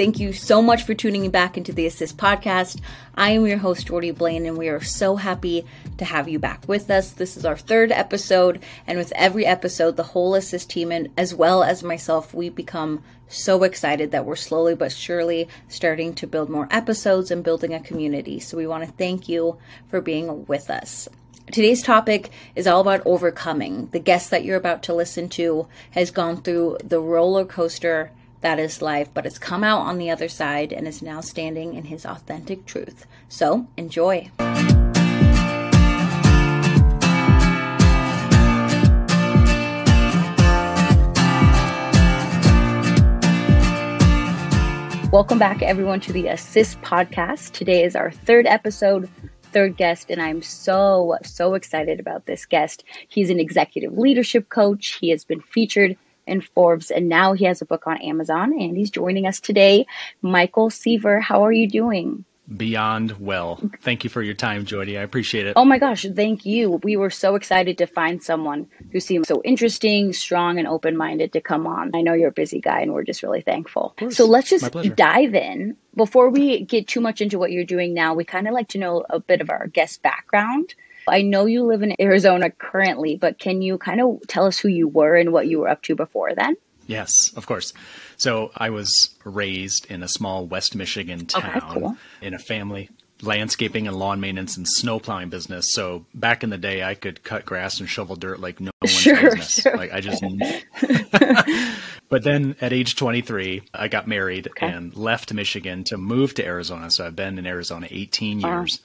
Thank you so much for tuning back into the Assist podcast. I am your host, Jordy Blaine, and we are so happy to have you back with us. This is our third episode, and with every episode, the whole Assist team, and as well as myself, we become so excited that we're slowly but surely starting to build more episodes and building a community. So we want to thank you for being with us. Today's topic is all about overcoming. The guest that you're about to listen to has gone through the roller coaster that is life, but has come out on the other side and is now standing in his authentic truth. So enjoy. Welcome back, everyone, to the Assist podcast. Today is our third episode, third guest, and I'm so, so excited about this guest. He's an executive leadership coach. He has been featured in Forbes, and now he has a book on Amazon, and he's joining us today. Michael Seaver, how are you doing? Beyond well. Thank you for your time, Jordy. I appreciate it. Oh my gosh, thank you. We were so excited to find someone who seems so interesting, strong, and open minded to come on. I know you're a busy guy, and we're just really thankful. So let's just dive in. Before we get too much into what you're doing now, we kind of like to know a bit of our guest background. I know you live in Arizona currently, but can you kind of tell us who you were and what you were up to before then? Yes, of course. So I was raised in a small West Michigan town okay, cool. in a family landscaping and lawn maintenance and snow plowing business. So back in the day, I could cut grass and shovel dirt like no one's sure, business. Sure. Like I just. but then at age 23, I got married okay. and left Michigan to move to Arizona. So I've been in Arizona 18 years.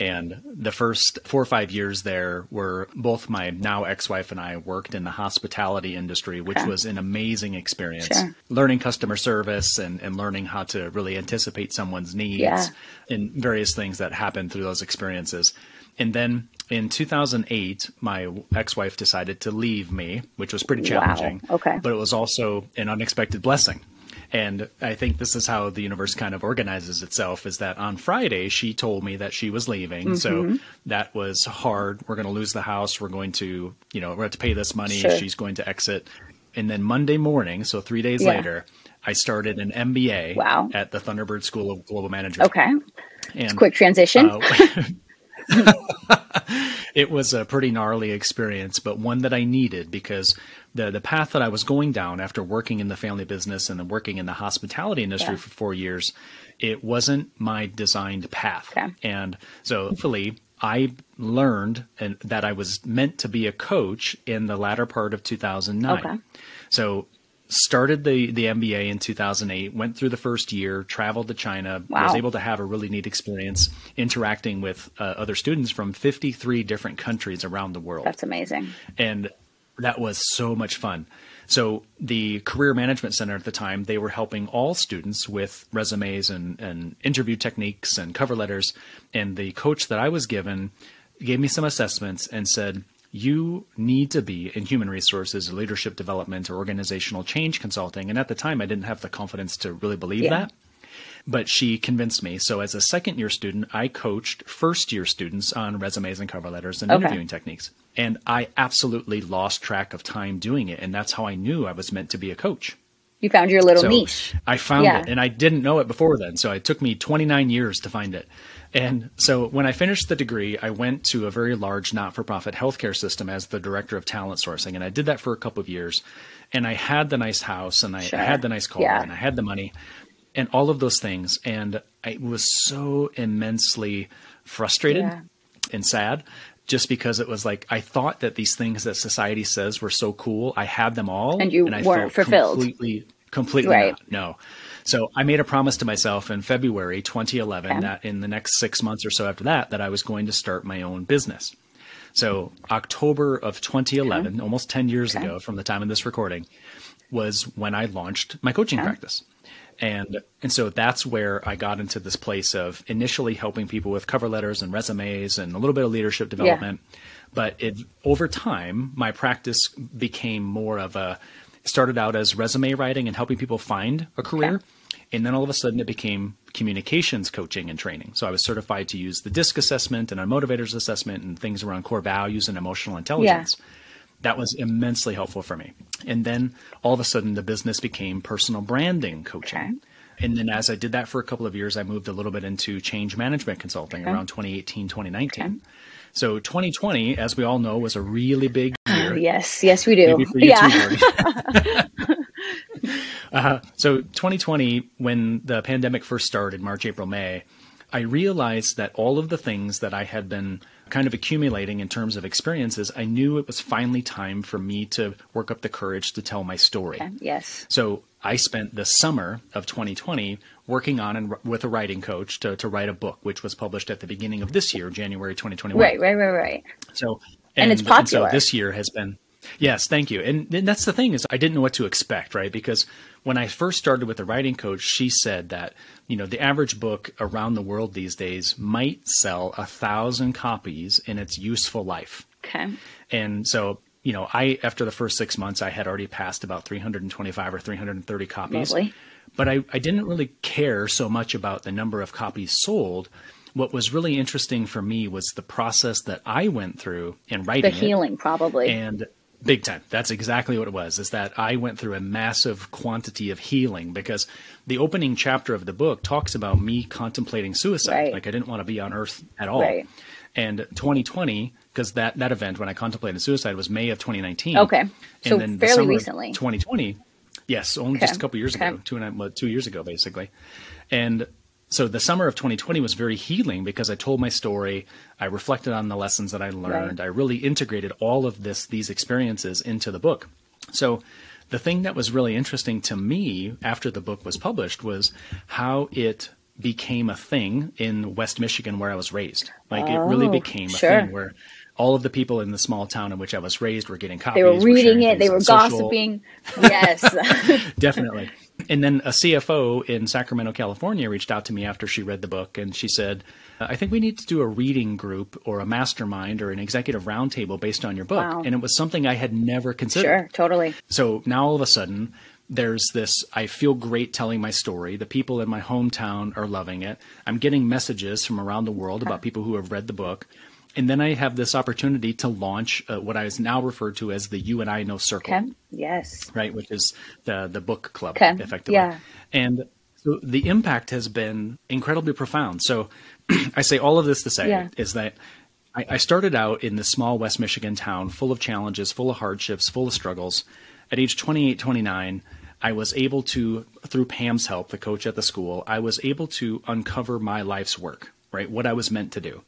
And the first four or five years there were both my now ex wife and I worked in the hospitality industry, which okay. was an amazing experience. Sure. Learning customer service and, and learning how to really anticipate someone's needs yeah. and various things that happened through those experiences. And then in 2008, my ex wife decided to leave me, which was pretty challenging. Wow. Okay. But it was also an unexpected blessing and I think this is how the universe kind of organizes itself is that on Friday, she told me that she was leaving. Mm-hmm. So that was hard. We're going to lose the house. We're going to, you know, we're going to pay this money. Sure. She's going to exit. And then Monday morning, so three days yeah. later, I started an MBA wow. at the Thunderbird School of Global Management. Okay. And quick transition. Uh, it was a pretty gnarly experience, but one that I needed because the the path that I was going down after working in the family business and then working in the hospitality industry yeah. for four years, it wasn't my designed path. Okay. And so hopefully I learned and that I was meant to be a coach in the latter part of 2009. Okay. So started the the MBA in 2008, went through the first year, traveled to China, wow. was able to have a really neat experience interacting with uh, other students from 53 different countries around the world. That's amazing. And that was so much fun. So the Career Management Center at the time, they were helping all students with resumes and, and interview techniques and cover letters. And the coach that I was given gave me some assessments and said, you need to be in human resources, leadership development, or organizational change consulting. And at the time, I didn't have the confidence to really believe yeah. that but she convinced me. So as a second year student, I coached first year students on resumes and cover letters and okay. interviewing techniques. And I absolutely lost track of time doing it. And that's how I knew I was meant to be a coach. You found your little so niche. I found yeah. it and I didn't know it before then. So it took me 29 years to find it. And so when I finished the degree, I went to a very large not for profit healthcare system as the director of talent sourcing. And I did that for a couple of years. And I had the nice house and I, sure. I had the nice car yeah. and I had the money and all of those things. And I was so immensely frustrated yeah. and sad just because it was like I thought that these things that society says were so cool, I had them all, and you and I weren't fulfilled. Completely, completely right. not. No. So I made a promise to myself in February 2011 okay. that in the next six months or so after that, that I was going to start my own business. So October of 2011, okay. almost 10 years okay. ago from the time of this recording, was when I launched my coaching practice and and so that's where I got into this place of initially helping people with cover letters and resumes and a little bit of leadership development. Yeah. But it over time, my practice became more of a started out as resume writing and helping people find a career. Okay. And then all of a sudden it became communications coaching and training. So I was certified to use the DISC assessment and a motivators assessment and things around core values and emotional intelligence. Yeah that was immensely helpful for me. And then all of a sudden, the business became personal branding coaching. Okay. And then as I did that for a couple of years, I moved a little bit into change management consulting okay. around 2018, 2019. Okay. So 2020, as we all know, was a really big year. yes, yes, we do. yeah. uh, so 2020, when the pandemic first started, March, April, May, I realized that all of the things that I had been kind of accumulating in terms of experiences, I knew it was finally time for me to work up the courage to tell my story. Yes. So I spent the summer of 2020 working on and with a writing coach to, to write a book, which was published at the beginning of this year, January 2021. Right, right, right, right. So and, and it's popular. And so this year has been Yes, thank you. And, and that's the thing is I didn't know what to expect, right? Because when I first started with the writing coach, she said that, you know, the average book around the world these days might sell a thousand copies in its useful life. Okay. And so, you know, I after the first six months I had already passed about 325 or 330 copies. Lovely. But I, I didn't really care so much about the number of copies sold what was really interesting for me was the process that I went through in writing the healing it, probably and Big time. That's exactly what it was. Is that I went through a massive quantity of healing because the opening chapter of the book talks about me contemplating suicide. Right. Like I didn't want to be on Earth at all. Right. And 2020, because that that event when I contemplated suicide was May of 2019. Okay. So and then fairly recently. 2020. Yes, only okay. just a couple years okay. ago, two and a, two years ago, basically. And so the summer of 2020 was very healing because I told my story. I reflected on the lessons that I learned. Right. I really integrated all of this, these experiences into the book. So the thing that was really interesting to me after the book was published was how it became a thing in West Michigan where I was raised. Like oh, it really oh, became a sure. thing where all of the people in the small town in which I was raised were getting copies. They were reading it. They were gossiping. Yes, definitely and then a CFO in Sacramento, California reached out to me after she read the book and she said, I think we need to do a reading group or a mastermind or an executive roundtable based on your book. Wow. And it was something I had never considered. Sure, totally. So now all of a sudden, there's this I feel great telling my story. The people in my hometown are loving it. I'm getting messages from around the world about people who have read the book and then I have this opportunity to launch uh, what I is now referred to as the You and I Know Circle. Okay. Yes. Right, which is the the book club, okay. effectively. Yeah. And so the impact has been incredibly profound. So I say all of this to say yeah. is that I, I started out in this small West Michigan town, full of challenges, full of hardships, full of struggles. At age 28, 29, I was able to, through Pam's help, the coach at the school, I was able to uncover my life's work, right? What I was meant to do.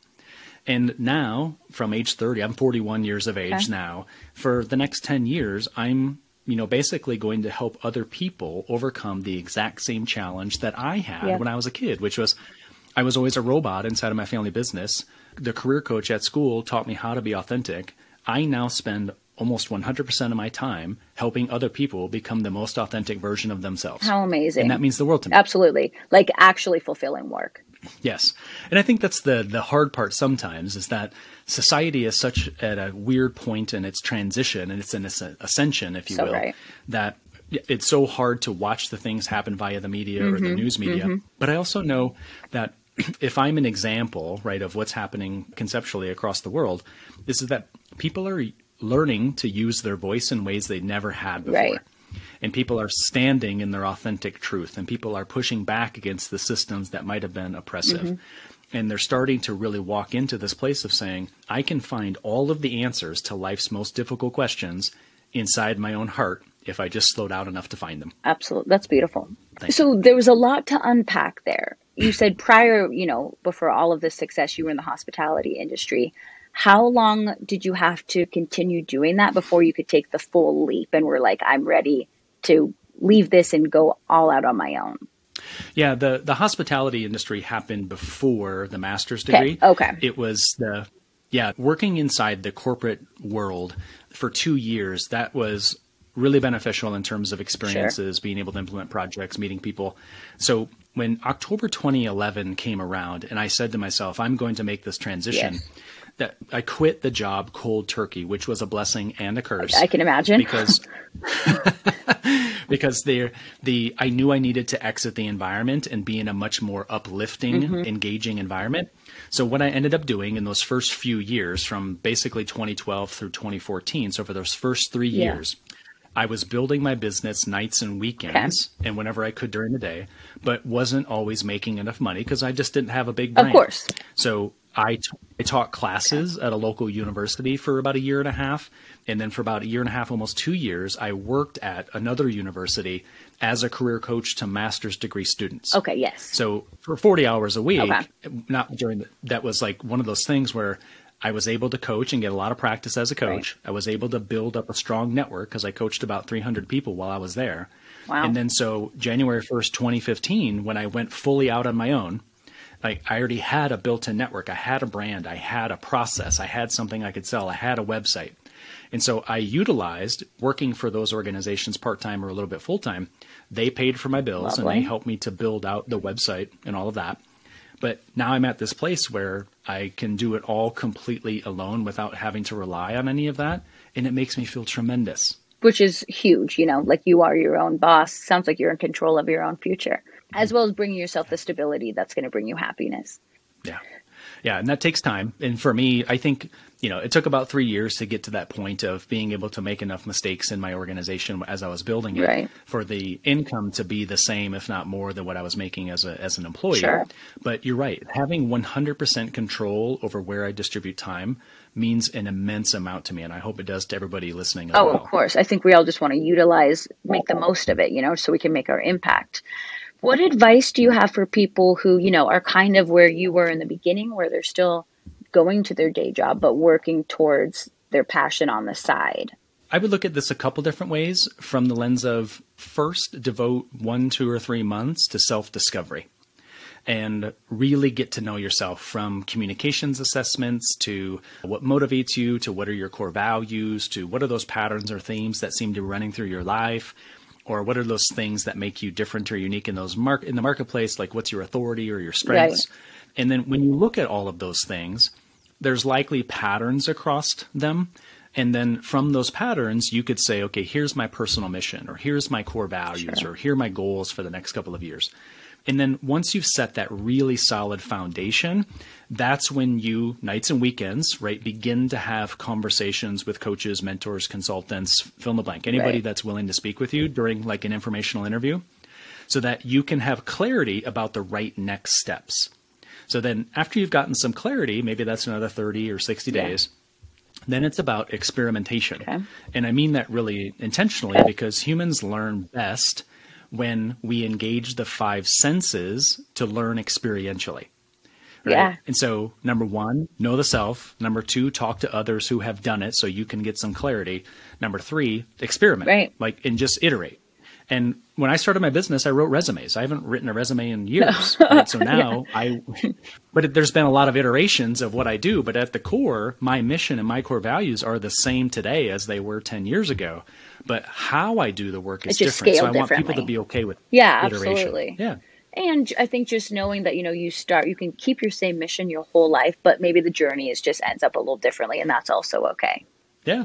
And now, from age 30, I'm 41 years of age okay. now. For the next 10 years, I'm you know basically going to help other people overcome the exact same challenge that I had when I was a kid, which was I was always a robot inside of my family business. The career coach at school taught me how to be authentic. I now spend almost 100% of my time helping other people become the most authentic version of themselves. How amazing. And that means the world to me. Absolutely. Like actually fulfilling work. Yes. And I think that's the the hard part sometimes is that society is such at a weird point in its transition and it's in its ascension, if you so will, right. that it's so hard to watch the things happen via the media mm-hmm, or the mm-hmm. news media. Mm-hmm. But I also know that if I'm an example, right, of what's happening conceptually across the world, this is that people are learning to use their voice in ways they never had before. Right and people are standing in their authentic truth and people are pushing back against the systems that might have been oppressive. Mm-hmm. And they're starting to really walk into this place of saying, I can find all of the answers to life's most difficult questions inside my own heart if I just slow down enough to find them. Absolutely. That's beautiful. Thank so you. there was a lot to unpack there. You said prior, you know, before all of this success, you were in the hospitality industry. How long did you have to continue doing that before you could take the full leap and were like, I'm ready to leave this and go all out on my own? Yeah, the the hospitality industry happened before the master's degree. Okay. okay. It was the yeah, working inside the corporate world for 2 years that was really beneficial in terms of experiences, sure. being able to implement projects, meeting people. So when October 2011 came around and I said to myself, I'm going to make this transition. Yes that I quit the job cold turkey, which was a blessing and a curse. I can imagine because because the the I knew I needed to exit the environment and be in a much more uplifting, mm-hmm. engaging environment. So what I ended up doing in those first few years, from basically 2012 through 2014, so for those first three yeah. years, I was building my business nights and weekends okay. and whenever I could during the day, but wasn't always making enough money because I just didn't have a big brand. Of course. So I, t- I taught classes at a local university for about a year and a half. And then for about a year and a half, almost two years, I worked at another university as a career coach to master's degree students. Okay, yes. So for 40 hours a week, okay. not during the, that was like one of those things where I was able to coach and get a lot of practice as a coach. Right. I was able to build up a strong network because I coached about 300 people while I was there. Wow. And then so January 1st, 2015, when I went fully out on my own, like I already had a built-in network. I had a brand. I had a process. I had something I could sell. I had a website. And so I utilized working for those organizations part-time or a little bit full-time. They paid for my bills Lovely. and they helped me to build out the website and all of that. But now I'm at this place where I can do it all completely alone without having to rely on any of that. And it makes me feel tremendous. Which is huge, you know, like you are your own boss. Sounds like you're in control of your own future, as well as bringing yourself the stability that's going to bring you happiness. Yeah. Yeah. And that takes time. And for me, I think you know, it took about three years to get to that point of being able to make enough mistakes in my organization as I was building it right. for the income to be the same, if not more, than what I was making as a as an employee. Sure. But you're right, having 100% control over where I distribute time means an immense amount to me, and I hope it does to everybody listening. oh, well. of course. I think we all just want to utilize, make the most of it, you know, so we can make our impact. What advice do you have for people who, you know, are kind of where you were in the beginning, where they're still going to their day job, but working towards their passion on the side? I would look at this a couple different ways from the lens of first, devote one, two, or three months to self discovery and really get to know yourself from communications assessments to what motivates you to what are your core values to what are those patterns or themes that seem to be running through your life or what are those things that make you different or unique in those mark in the marketplace like what's your authority or your strengths right. and then when you look at all of those things there's likely patterns across them. And then from those patterns, you could say, okay, here's my personal mission, or here's my core values, sure. or here are my goals for the next couple of years. And then once you've set that really solid foundation, that's when you, nights and weekends, right, begin to have conversations with coaches, mentors, consultants, fill in the blank, anybody right. that's willing to speak with you during like an informational interview so that you can have clarity about the right next steps. So then after you've gotten some clarity, maybe that's another 30 or 60 yeah. days, then it's about experimentation. Okay. And I mean that really intentionally because humans learn best when we engage the five senses to learn experientially. Right? Yeah. And so, number one, know the self. Number two, talk to others who have done it so you can get some clarity. Number three, experiment. Right. Like, and just iterate. And when I started my business, I wrote resumes. I haven't written a resume in years. No. Right? So now yeah. I, but it, there's been a lot of iterations of what I do. But at the core, my mission and my core values are the same today as they were 10 years ago. But how I do the work is different. So I want people to be okay with yeah, iteration. absolutely. Yeah. And I think just knowing that, you know, you start, you can keep your same mission your whole life, but maybe the journey is just ends up a little differently. And that's also okay. Yeah.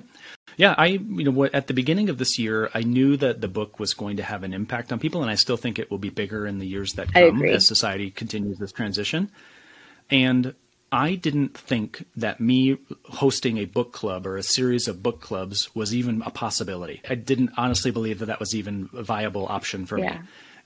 Yeah, I you know at the beginning of this year, I knew that the book was going to have an impact on people, and I still think it will be bigger in the years that come as society continues this transition. And I didn't think that me hosting a book club or a series of book clubs was even a possibility. I didn't honestly believe that that was even a viable option for yeah. me.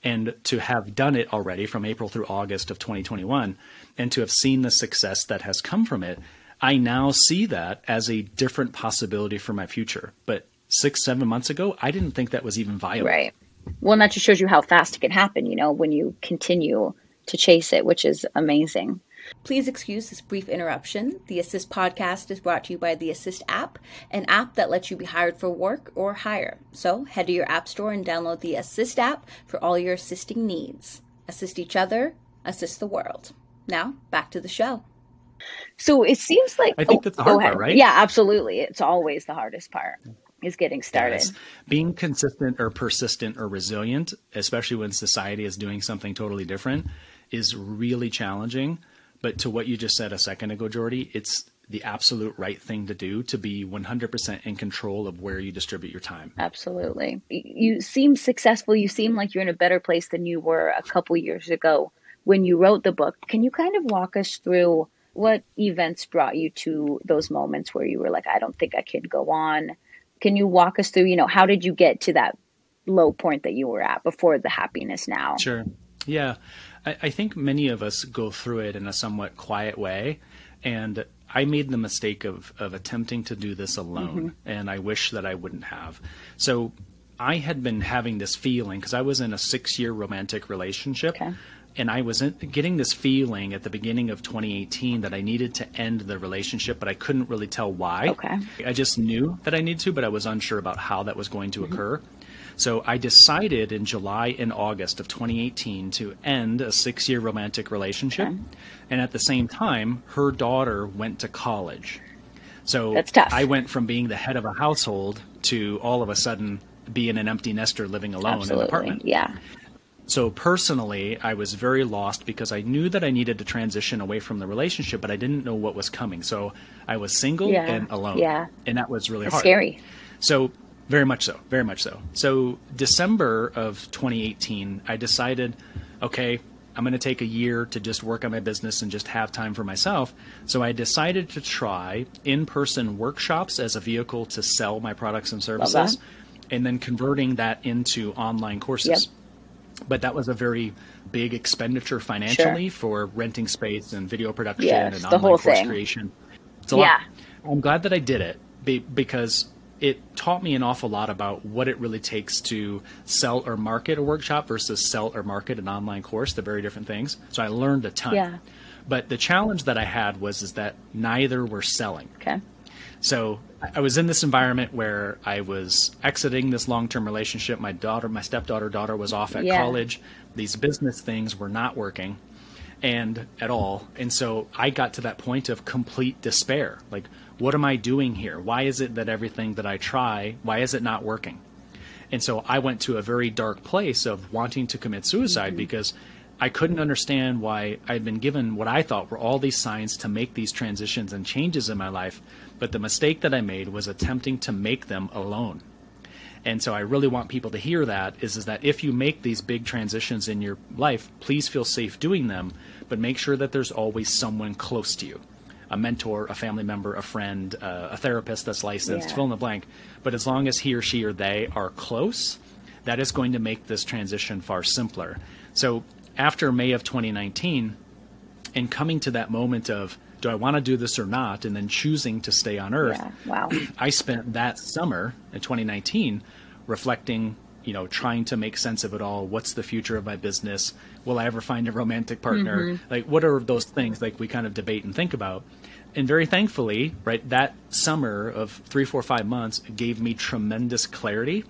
And to have done it already from April through August of 2021 and to have seen the success that has come from it, I now see that as a different possibility for my future. But six, seven months ago, I didn't think that was even viable. Right. Well, and that just shows you how fast it can happen, you know, when you continue to chase it, which is amazing. Please excuse this brief interruption. The Assist podcast is brought to you by the Assist app, an app that lets you be hired for work or hire. So head to your app store and download the Assist app for all your assisting needs. Assist each other, assist the world. Now, back to the show. So it seems like I think oh, that's the hard part, right? Yeah, absolutely. It's always the hardest part is getting started. Yes. Being consistent or persistent or resilient, especially when society is doing something totally different, is really challenging. But to what you just said a second ago, Jordy, it's the absolute right thing to do to be 100% in control of where you distribute your time. Absolutely. You seem successful. You seem like you're in a better place than you were a couple years ago when you wrote the book. Can you kind of walk us through what events brought you to those moments where you were like, I don't think I can go on? Can you walk us through, you know, how did you get to that low point that you were at before the happiness now? Sure. Yeah. I, I think many of us go through it in a somewhat quiet way. And I made the mistake of, of attempting to do this alone, mm-hmm. and I wish that I wouldn't have. So I had been having this feeling because I was in a six year romantic relationship. Okay. And I was in, getting this feeling at the beginning of 2018 that I needed to end the relationship, but I couldn't really tell why. Okay. I just knew that I needed to, but I was unsure about how that was going to mm-hmm. occur. So I decided in July and August of 2018 to end a six year romantic relationship. Okay. And at the same time, her daughter went to college. So That's tough. I went from being the head of a household to all of a sudden being an empty nester living alone Absolutely. in an apartment. Yeah. So personally, I was very lost because I knew that I needed to transition away from the relationship, but I didn't know what was coming. So I was single yeah. and alone. Yeah. And that was really That's hard. Scary. So very much so. Very much so. So December of 2018, I decided, okay, I'm going to take a year to just work on my business and just have time for myself. So I decided to try in-person workshops as a vehicle to sell my products and services, and then converting that into online courses. Yep. But that was a very big expenditure financially sure. for renting space and video production yes, and online course thing. creation. It's a yeah. lot. I'm glad that I did it because it taught me an awful lot about what it really takes to sell or market a workshop versus sell or market an online course. They're very different things. So I learned a ton. Yeah. But the challenge that I had was is that neither were selling. Okay. So I was in this environment where I was exiting this long-term relationship. My daughter, my stepdaughter, daughter was off at yeah. college. These business things were not working, and at all. And so I got to that point of complete despair. Like, what am I doing here? Why is it that everything that I try, why is it not working? And so I went to a very dark place of wanting to commit suicide mm-hmm. because I couldn't understand why I'd been given what I thought were all these signs to make these transitions and changes in my life. But the mistake that I made was attempting to make them alone. And so I really want people to hear that is, is that if you make these big transitions in your life, please feel safe doing them, but make sure that there's always someone close to you a mentor, a family member, a friend, uh, a therapist that's licensed, yeah. fill in the blank. But as long as he or she or they are close, that is going to make this transition far simpler. So after May of 2019, and coming to that moment of, do I want to do this or not, and then choosing to stay on Earth, yeah. wow. I spent that summer in 2019 reflecting you know, trying to make sense of it all. What's the future of my business? Will I ever find a romantic partner? Mm-hmm. Like, what are those things like we kind of debate and think about? And very thankfully, right, that summer of three, four, five months gave me tremendous clarity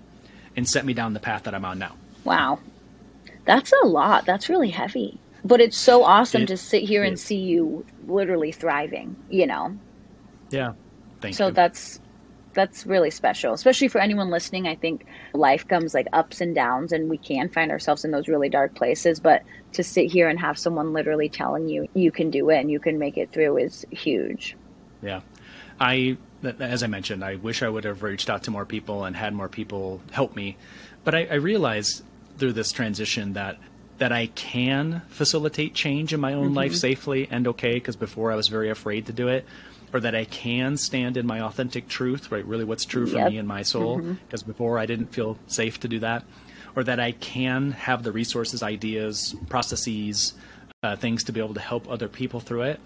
and set me down the path that I'm on now. Wow. That's a lot. That's really heavy. But it's so awesome it, to sit here and see you literally thriving, you know? Yeah. Thank so you. that's that's really special, especially for anyone listening. I think life comes like ups and downs, and we can find ourselves in those really dark places. But to sit here and have someone literally telling you you can do it and you can make it through is huge. Yeah. I, as I mentioned, I wish I would have reached out to more people and had more people help me. But I, I realized through this transition that that I can facilitate change in my own mm-hmm. life safely and okay because before I was very afraid to do it or that I can stand in my authentic truth, right? Really, what's true for yep. me and my soul, because mm-hmm. before I didn't feel safe to do that, or that I can have the resources, ideas, processes, uh, things to be able to help other people through it.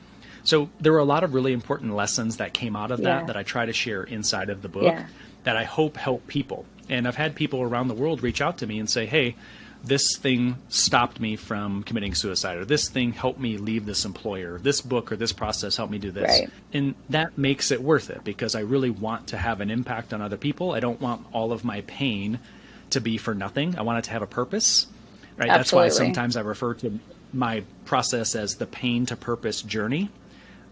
So there were a lot of really important lessons that came out of that yeah. that I try to share inside of the book yeah. That I hope help people. And I've had people around the world reach out to me and say, "Hey, this thing stopped me from committing suicide, or this thing helped me leave this employer, this book or this process helped me do this. Right. And that makes it worth it because I really want to have an impact on other people. I don't want all of my pain to be for nothing. I want it to have a purpose. Right. Absolutely. That's why sometimes I refer to my process as the pain to purpose journey.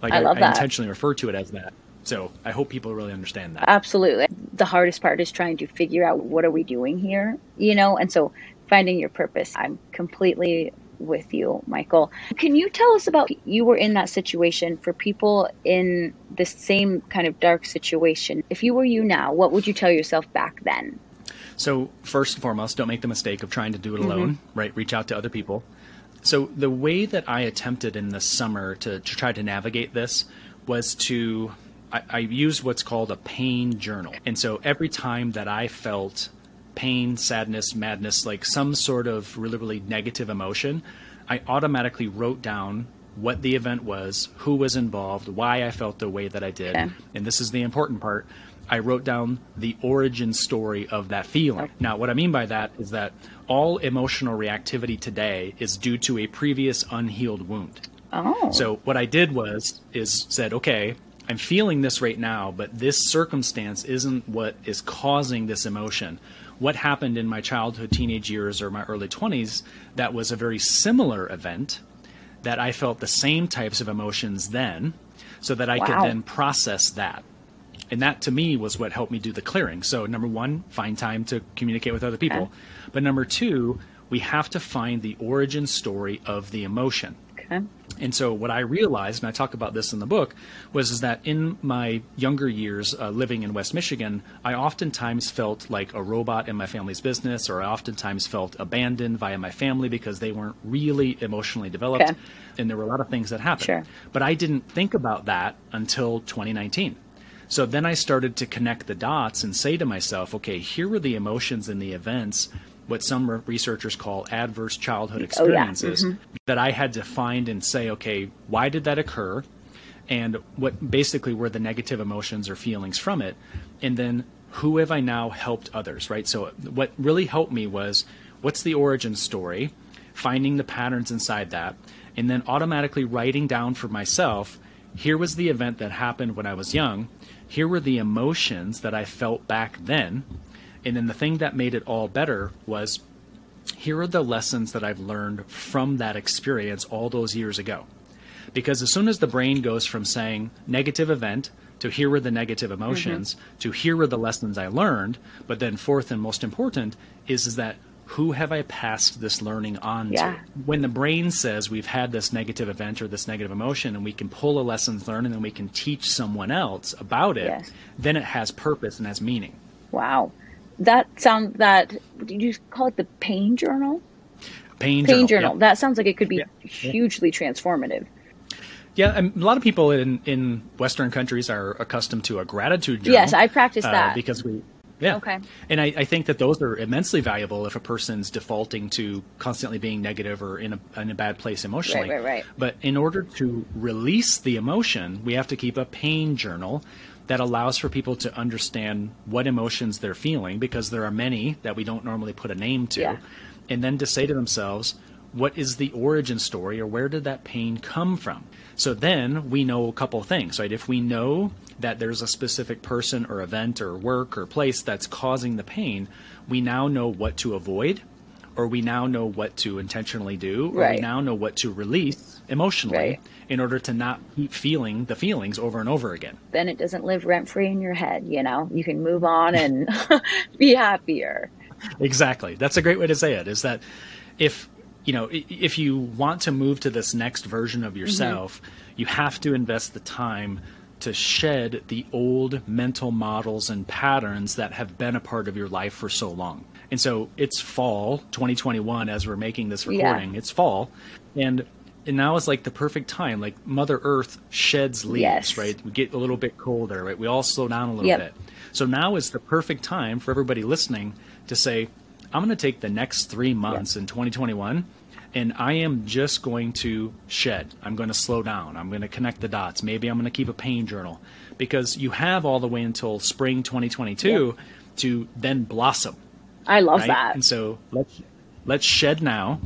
Like I, I, I intentionally refer to it as that. So I hope people really understand that. Absolutely. The hardest part is trying to figure out what are we doing here, you know? And so finding your purpose. I'm completely with you, Michael. Can you tell us about you were in that situation for people in the same kind of dark situation? If you were you now, what would you tell yourself back then? So, first and foremost, don't make the mistake of trying to do it alone, mm-hmm. right? Reach out to other people. So, the way that I attempted in the summer to, to try to navigate this was to I, I used what's called a pain journal. And so every time that I felt pain, sadness, madness, like some sort of really, really negative emotion, I automatically wrote down what the event was, who was involved, why I felt the way that I did. Okay. And this is the important part. I wrote down the origin story of that feeling. Now, what I mean by that is that all emotional reactivity today is due to a previous unhealed wound. Oh. So what I did was is said, okay, I'm feeling this right now, but this circumstance isn't what is causing this emotion. What happened in my childhood, teenage years, or my early 20s that was a very similar event that I felt the same types of emotions then so that I wow. could then process that. And that to me was what helped me do the clearing. So, number one, find time to communicate with other people. Okay. But number two, we have to find the origin story of the emotion. Okay. And so what I realized, and I talk about this in the book, was is that in my younger years uh, living in West Michigan, I oftentimes felt like a robot in my family's business, or I oftentimes felt abandoned via my family because they weren't really emotionally developed, okay. and there were a lot of things that happened. Sure. But I didn't think about that until 2019. So then I started to connect the dots and say to myself, okay, here were the emotions and the events what some researchers call adverse childhood experiences oh, yeah. mm-hmm. that I had to find and say, okay, why did that occur? And what basically were the negative emotions or feelings from it? And then who have I now helped others, right? So what really helped me was what's the origin story, finding the patterns inside that, and then automatically writing down for myself, here was the event that happened when I was young. Here were the emotions that I felt back then and then the thing that made it all better was here are the lessons that I've learned from that experience all those years ago. Because as soon as the brain goes from saying negative event to here are the negative emotions mm-hmm. to here are the lessons I learned, but then fourth and most important is, is that who have I passed this learning on yeah. to? When the brain says we've had this negative event or this negative emotion and we can pull a lessons learned and then we can teach someone else about it, yes. then it has purpose and has meaning. Wow that sounds that did you call it the pain journal pain, pain journal, journal. Yeah. that sounds like it could be yeah. hugely transformative yeah, a lot of people in, in Western countries are accustomed to a gratitude journal. Yes, I practice uh, that uh, because we. Yeah. Okay. And I, I, think that those are immensely valuable if a person's defaulting to constantly being negative or in a, in a bad place emotionally. Right, right, right. But in order to release the emotion, we have to keep a pain journal that allows for people to understand what emotions they're feeling because there are many that we don't normally put a name to. Yeah. And then to say to themselves, what is the origin story or where did that pain come from? So then we know a couple of things, right? If we know that there's a specific person or event or work or place that's causing the pain, we now know what to avoid or we now know what to intentionally do or right. we now know what to release emotionally right. in order to not keep feeling the feelings over and over again. Then it doesn't live rent free in your head, you know? You can move on and be happier. Exactly. That's a great way to say it is that if you know, if you want to move to this next version of yourself, mm-hmm. you have to invest the time to shed the old mental models and patterns that have been a part of your life for so long. And so it's fall 2021 as we're making this recording. Yeah. It's fall. And and now is like the perfect time. Like Mother Earth sheds leaves, yes. right? We get a little bit colder, right? We all slow down a little yep. bit. So now is the perfect time for everybody listening to say, I'm going to take the next three months yep. in 2021 and I am just going to shed. I'm going to slow down. I'm going to connect the dots. Maybe I'm going to keep a pain journal because you have all the way until spring 2022 yep. to then blossom. I love right? that. And so let's let's shed now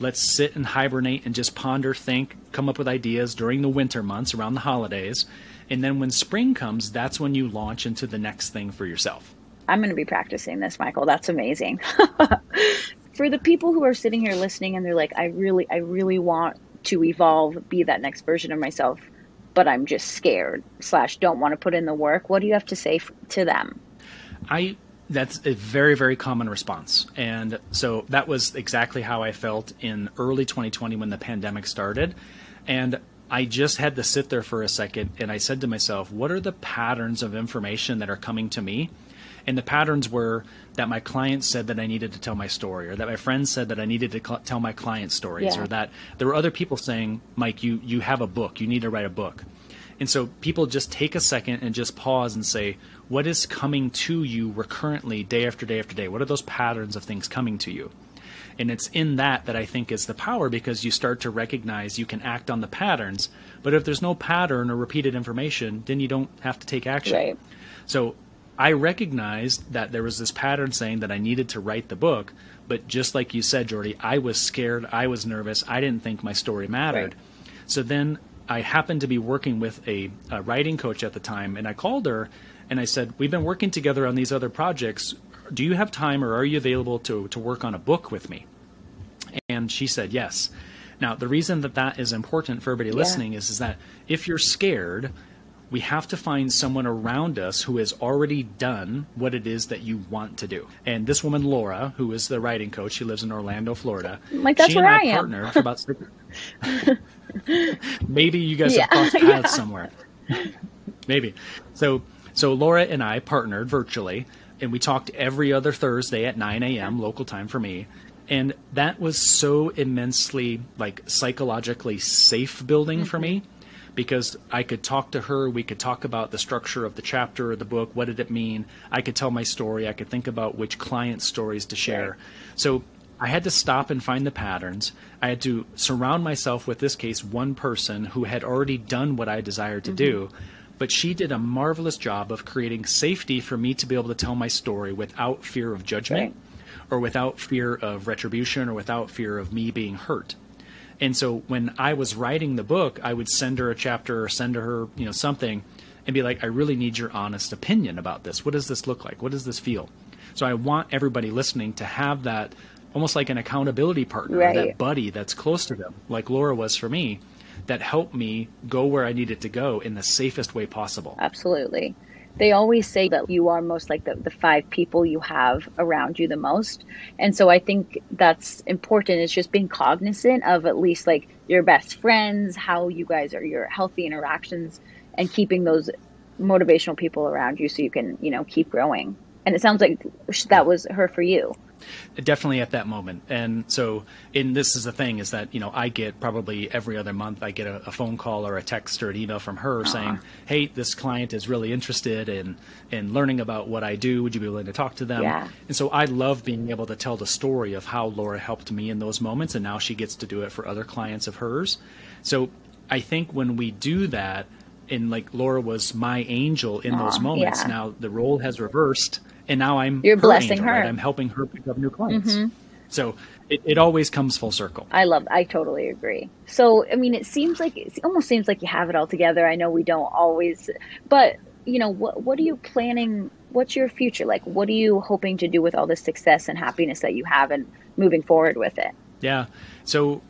Let's sit and hibernate and just ponder, think, come up with ideas during the winter months around the holidays. And then when spring comes, that's when you launch into the next thing for yourself. I'm going to be practicing this, Michael. That's amazing. for the people who are sitting here listening and they're like, I really, I really want to evolve, be that next version of myself, but I'm just scared slash don't want to put in the work. What do you have to say to them? I that's a very, very common response. And so that was exactly how I felt in early 2020 when the pandemic started. And I just had to sit there for a second and I said to myself, what are the patterns of information that are coming to me? And the patterns were that my clients said that I needed to tell my story, or that my friends said that I needed to cl- tell my client stories, yeah. or that there were other people saying, Mike, you, you have a book, you need to write a book. And so people just take a second and just pause and say, what is coming to you recurrently day after day after day? What are those patterns of things coming to you? And it's in that that I think is the power because you start to recognize you can act on the patterns. But if there's no pattern or repeated information, then you don't have to take action. Right. So I recognized that there was this pattern saying that I needed to write the book. But just like you said, Jordy, I was scared. I was nervous. I didn't think my story mattered. Right. So then I happened to be working with a, a writing coach at the time, and I called her and I said, We've been working together on these other projects do you have time or are you available to, to work on a book with me? And she said, yes. Now, the reason that that is important for everybody yeah. listening is, is that if you're scared, we have to find someone around us who has already done what it is that you want to do. And this woman, Laura, who is the writing coach, she lives in Orlando, Florida. Like that's she where and I, I partnered for about six. Maybe you guys yeah, have crossed paths yeah. somewhere. Maybe. So, so Laura and I partnered virtually and we talked every other Thursday at 9 a.m. local time for me. And that was so immensely like psychologically safe building mm-hmm. for me because I could talk to her. We could talk about the structure of the chapter or the book. What did it mean? I could tell my story. I could think about which client stories to share. Right. So I had to stop and find the patterns. I had to surround myself with this case one person who had already done what I desired to mm-hmm. do but she did a marvelous job of creating safety for me to be able to tell my story without fear of judgment right. or without fear of retribution or without fear of me being hurt. And so when I was writing the book, I would send her a chapter or send her, you know, something and be like, I really need your honest opinion about this. What does this look like? What does this feel? So I want everybody listening to have that almost like an accountability partner, right. that buddy that's close to them, like Laura was for me, that helped me go where I needed to go in the safest way possible. Absolutely. They always say that you are most like the, the five people you have around you the most. And so I think that's important. It's just being cognizant of at least like your best friends, how you guys are, your healthy interactions, and keeping those motivational people around you so you can, you know, keep growing. And it sounds like that was her for you definitely at that moment. And so, in this is the thing is that you know I get probably every other month I get a, a phone call or a text or an email from her uh-huh. saying, "Hey, this client is really interested in in learning about what I do. Would you be willing to talk to them?" Yeah. And so I love being able to tell the story of how Laura helped me in those moments, and now she gets to do it for other clients of hers. So I think when we do that, and like Laura was my angel in those moments. Yeah. Now the role has reversed and now I'm you're blessing angel, her. Right? I'm helping her pick up new clients. Mm-hmm. So it, it always comes full circle. I love. I totally agree. So I mean, it seems like it almost seems like you have it all together. I know we don't always, but you know, what what are you planning? What's your future like? What are you hoping to do with all this success and happiness that you have, and moving forward with it? Yeah. So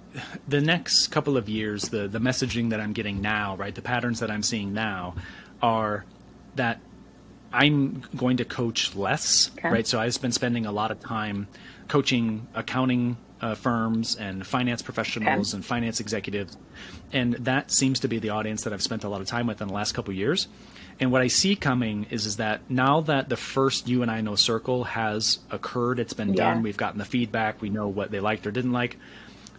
the next couple of years, the the messaging that I'm getting now, right, the patterns that I'm seeing now, are that I'm going to coach less, okay. right? So I've been spending a lot of time coaching accounting uh, firms and finance professionals okay. and finance executives, and that seems to be the audience that I've spent a lot of time with in the last couple years. And what I see coming is is that now that the first you and I know circle has occurred, it's been yeah. done, we've gotten the feedback, we know what they liked or didn't like.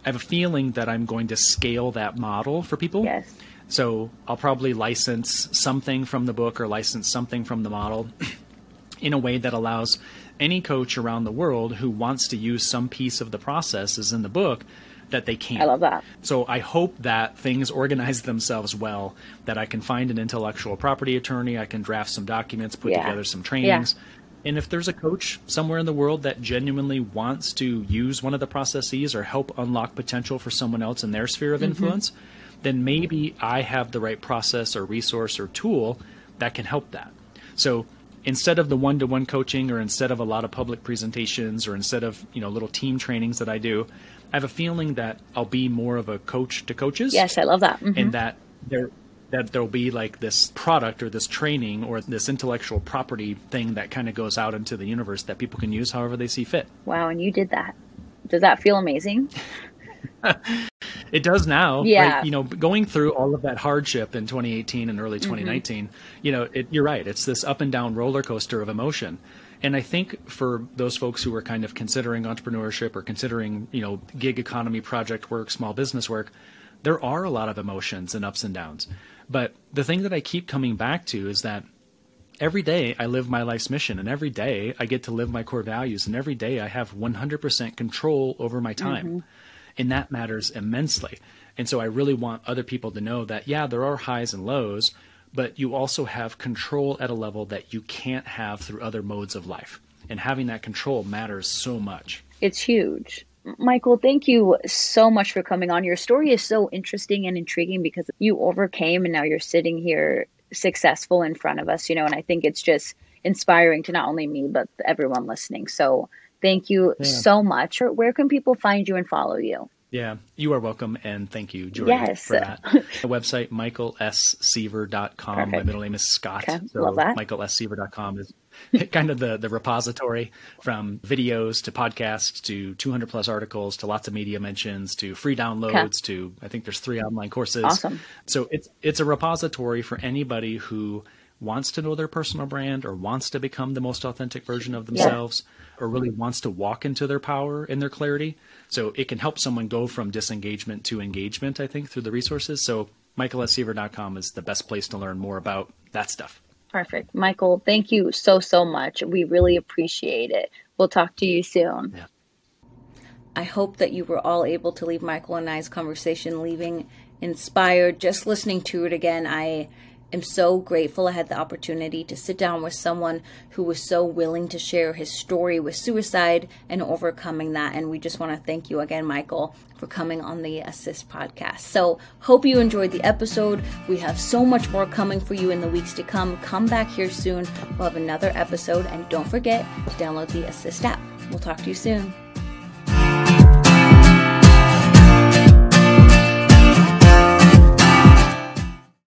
I have a feeling that I'm going to scale that model for people. Yes. So I'll probably license something from the book or license something from the model in a way that allows any coach around the world who wants to use some piece of the processes in the book that they can. I love that. So I hope that things organize themselves well, that I can find an intellectual property attorney, I can draft some documents, put yeah. together some trainings. Yeah. And if there's a coach somewhere in the world that genuinely wants to use one of the processes or help unlock potential for someone else in their sphere of mm-hmm. influence, then maybe I have the right process or resource or tool that can help that. So instead of the one-to-one coaching or instead of a lot of public presentations or instead of, you know, little team trainings that I do, I have a feeling that I'll be more of a coach to coaches. Yes, I love that. Mm-hmm. And that there that there'll be like this product or this training or this intellectual property thing that kind of goes out into the universe that people can use however they see fit. Wow, and you did that. Does that feel amazing? it does now. Yeah. Right? You know, going through all of that hardship in 2018 and early 2019, mm-hmm. you know, it, you're right. It's this up and down roller coaster of emotion. And I think for those folks who are kind of considering entrepreneurship or considering, you know, gig economy project work, small business work, there are a lot of emotions and ups and downs. But the thing that I keep coming back to is that every day I live my life's mission and every day I get to live my core values and every day I have 100% control over my time. Mm-hmm. And that matters immensely. And so I really want other people to know that, yeah, there are highs and lows, but you also have control at a level that you can't have through other modes of life. And having that control matters so much. It's huge. Michael, thank you so much for coming on. Your story is so interesting and intriguing because you overcame and now you're sitting here successful in front of us, you know, and I think it's just inspiring to not only me, but everyone listening. So thank you yeah. so much. Where can people find you and follow you? Yeah, you are welcome, and thank you, Jordy, yes. for that. the website, michaelsseaver.com. Perfect. My middle name is Scott. Okay. So Love that. michaelsseaver.com is kind of the, the repository from videos to podcasts to 200 plus articles to lots of media mentions to free downloads okay. to I think there's three online courses. Awesome. So it's it's a repository for anybody who wants to know their personal brand or wants to become the most authentic version of themselves yeah. or really wants to walk into their power and their clarity. So it can help someone go from disengagement to engagement, I think, through the resources. So michaelsseaver.com is the best place to learn more about that stuff. Perfect. Michael, thank you so, so much. We really appreciate it. We'll talk to you soon. Yeah. I hope that you were all able to leave Michael and I's conversation leaving inspired. Just listening to it again, I am so grateful I had the opportunity to sit down with someone who was so willing to share his story with suicide and overcoming that. And we just want to thank you again, Michael, for coming on the Assist podcast. So, hope you enjoyed the episode. We have so much more coming for you in the weeks to come. Come back here soon. We'll have another episode. And don't forget to download the Assist app. We'll talk to you soon.